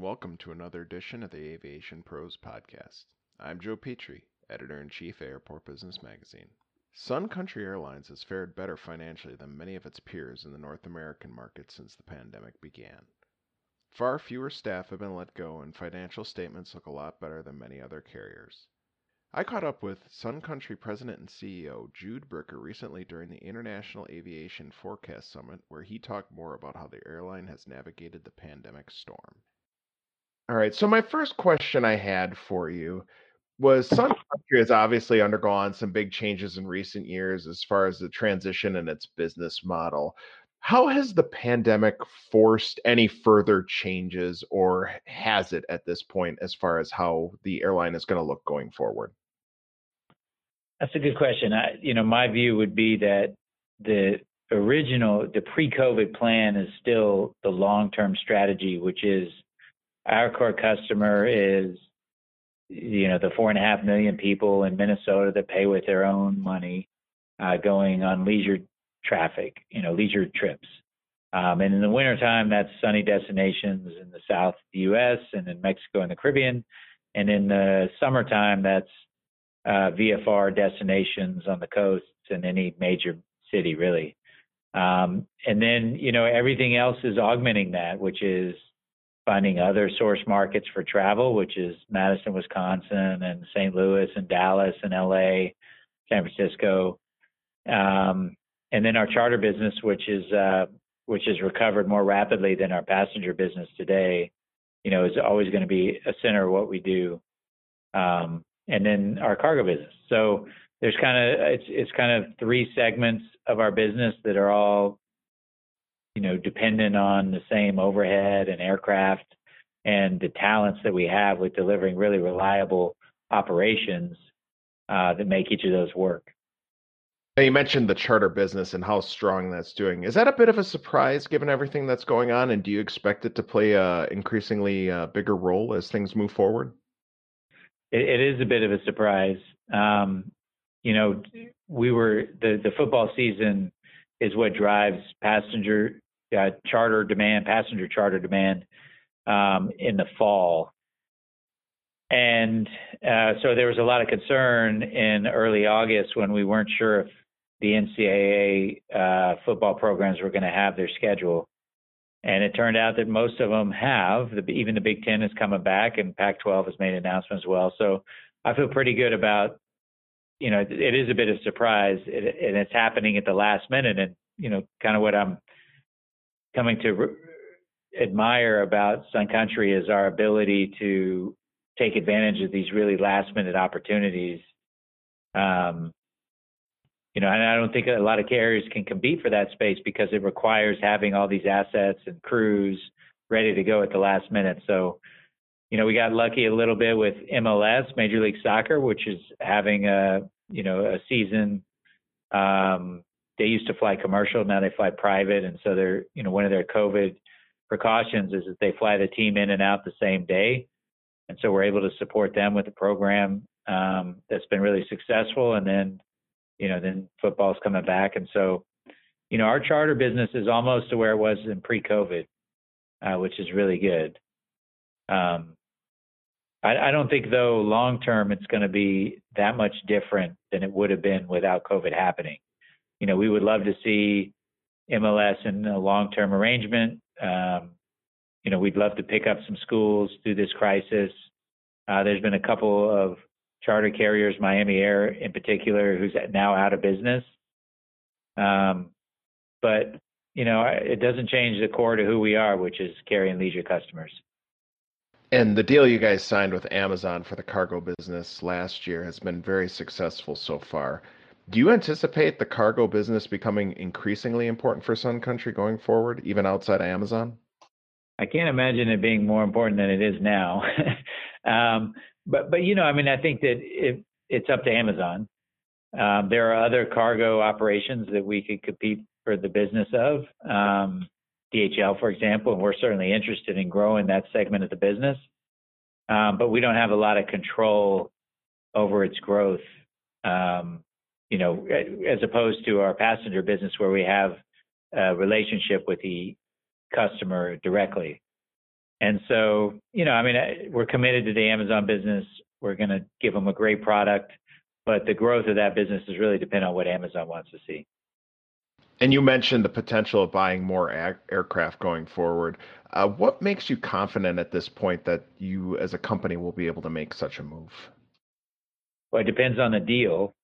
welcome to another edition of the Aviation Pros Podcast. I'm Joe Petrie, editor in chief Airport Business Magazine. Sun Country Airlines has fared better financially than many of its peers in the North American market since the pandemic began. Far fewer staff have been let go, and financial statements look a lot better than many other carriers. I caught up with Sun Country President and CEO Jude Bricker recently during the International Aviation Forecast Summit, where he talked more about how the airline has navigated the pandemic storm. All right, so my first question I had for you was Sun Country has obviously undergone some big changes in recent years as far as the transition and its business model. How has the pandemic forced any further changes, or has it at this point, as far as how the airline is going to look going forward? That's a good question. I, you know, my view would be that the original, the pre-COVID plan is still the long-term strategy, which is our core customer is you know, the four and a half million people in Minnesota that pay with their own money uh, going on leisure traffic, you know, leisure trips. Um, and in the wintertime, that's sunny destinations in the South of the U.S. and in Mexico and the Caribbean. And in the summertime, that's uh, VFR destinations on the coasts and any major city, really. Um, and then, you know, everything else is augmenting that, which is finding other source markets for travel, which is Madison, Wisconsin, and St. Louis, and Dallas, and LA, San Francisco, um, and then our charter business, which is uh, which has recovered more rapidly than our passenger business today. You know, is always going to be a center of what we do, um, and then our cargo business. So there's kind of it's it's kind of three segments of our business that are all you know, dependent on the same overhead and aircraft and the talents that we have with delivering really reliable operations uh, that make each of those work. Now you mentioned the charter business and how strong that's doing. Is that a bit of a surprise given everything that's going on? And do you expect it to play a increasingly uh, bigger role as things move forward? it, it is a bit of a surprise. Um, you know, we were the the football season is what drives passenger uh, charter demand, passenger charter demand um, in the fall. And uh, so there was a lot of concern in early August when we weren't sure if the NCAA uh, football programs were going to have their schedule. And it turned out that most of them have. The, even the Big Ten is coming back, and Pac-12 has made an announcement as well. So I feel pretty good about you know, it is a bit of surprise, and it's happening at the last minute. And you know, kind of what I'm coming to re- admire about Sun Country is our ability to take advantage of these really last minute opportunities. Um, you know, and I don't think a lot of carriers can compete for that space because it requires having all these assets and crews ready to go at the last minute. So, you know, we got lucky a little bit with MLS, Major League Soccer, which is having a, you know, a season. Um, they used to fly commercial, now they fly private, and so they're, you know, one of their COVID precautions is that they fly the team in and out the same day, and so we're able to support them with a program um, that's been really successful. And then, you know, then football's coming back, and so, you know, our charter business is almost to where it was in pre-COVID, uh, which is really good. Um, I, I don't think though long term it's going to be that much different than it would have been without COVID happening. You know, we would love to see MLS in a long term arrangement. Um, you know, we'd love to pick up some schools through this crisis. Uh, there's been a couple of charter carriers, Miami Air in particular, who's now out of business. Um, but you know, it doesn't change the core to who we are, which is carrying leisure customers. And the deal you guys signed with Amazon for the cargo business last year has been very successful so far. Do you anticipate the cargo business becoming increasingly important for Sun Country going forward, even outside of Amazon? I can't imagine it being more important than it is now. um, but but you know, I mean, I think that it, it's up to Amazon. Um, there are other cargo operations that we could compete for the business of. Um, DHL, for example, and we're certainly interested in growing that segment of the business. Um, but we don't have a lot of control over its growth, um, you know, as opposed to our passenger business where we have a relationship with the customer directly. And so, you know, I mean, we're committed to the Amazon business. We're going to give them a great product, but the growth of that business is really dependent on what Amazon wants to see. And you mentioned the potential of buying more aircraft going forward. Uh, what makes you confident at this point that you, as a company, will be able to make such a move? Well, it depends on the deal.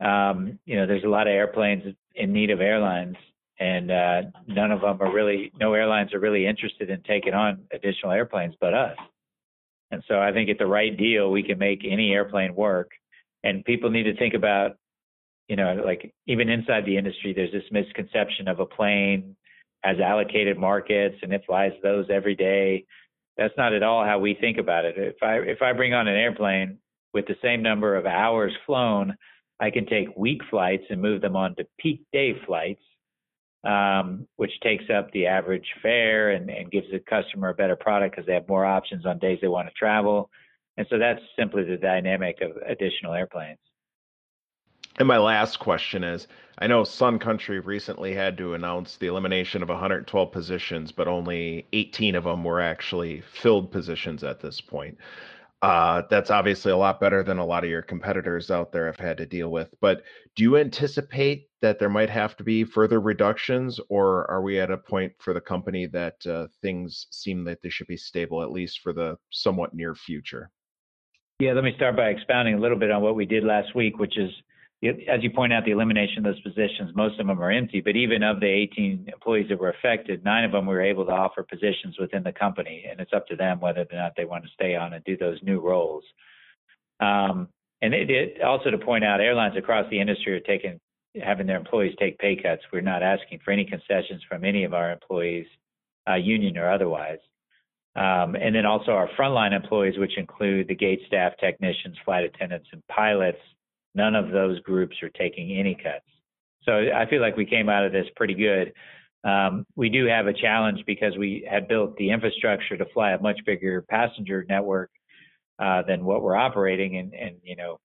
Um, you know, there's a lot of airplanes in need of airlines, and uh, none of them are really, no airlines are really interested in taking on additional airplanes but us. And so I think at the right deal, we can make any airplane work. And people need to think about you know, like even inside the industry, there's this misconception of a plane has allocated markets and it flies those every day. That's not at all how we think about it. If I if I bring on an airplane with the same number of hours flown, I can take week flights and move them on to peak day flights, um, which takes up the average fare and, and gives the customer a better product because they have more options on days they want to travel. And so that's simply the dynamic of additional airplanes. And my last question is I know Sun Country recently had to announce the elimination of 112 positions, but only 18 of them were actually filled positions at this point. Uh, that's obviously a lot better than a lot of your competitors out there have had to deal with. But do you anticipate that there might have to be further reductions, or are we at a point for the company that uh, things seem that they should be stable, at least for the somewhat near future? Yeah, let me start by expounding a little bit on what we did last week, which is as you point out, the elimination of those positions, most of them are empty. But even of the 18 employees that were affected, nine of them were able to offer positions within the company, and it's up to them whether or not they want to stay on and do those new roles. Um, and it, it, also to point out, airlines across the industry are taking having their employees take pay cuts. We're not asking for any concessions from any of our employees, uh, union or otherwise. Um, and then also our frontline employees, which include the gate staff, technicians, flight attendants, and pilots None of those groups are taking any cuts. So I feel like we came out of this pretty good. Um, we do have a challenge because we had built the infrastructure to fly a much bigger passenger network uh, than what we're operating, and, and you know,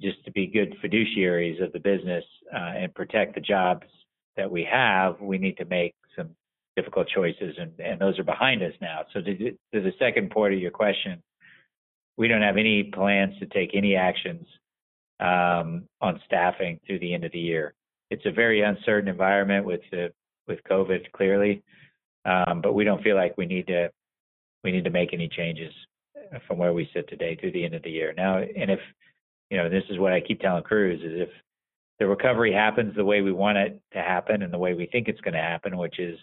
just to be good fiduciaries of the business uh, and protect the jobs that we have, we need to make some difficult choices, and, and those are behind us now. So to, to the second part of your question, we don't have any plans to take any actions um, on staffing through the end of the year. It's a very uncertain environment with the, with COVID clearly, um, but we don't feel like we need to we need to make any changes from where we sit today through the end of the year. Now, and if you know, this is what I keep telling crews is if the recovery happens the way we want it to happen and the way we think it's going to happen, which is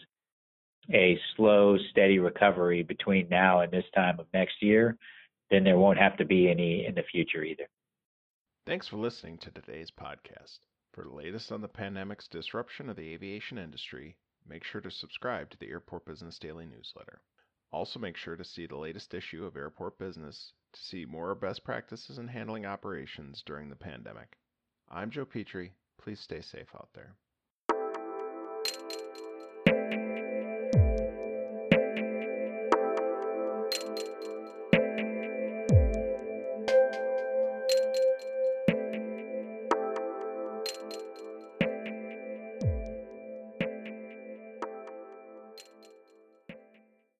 a slow, steady recovery between now and this time of next year, then there won't have to be any in the future either. Thanks for listening to today's podcast. For the latest on the pandemic's disruption of the aviation industry, make sure to subscribe to the Airport Business Daily newsletter. Also, make sure to see the latest issue of Airport Business to see more best practices in handling operations during the pandemic. I'm Joe Petrie. Please stay safe out there.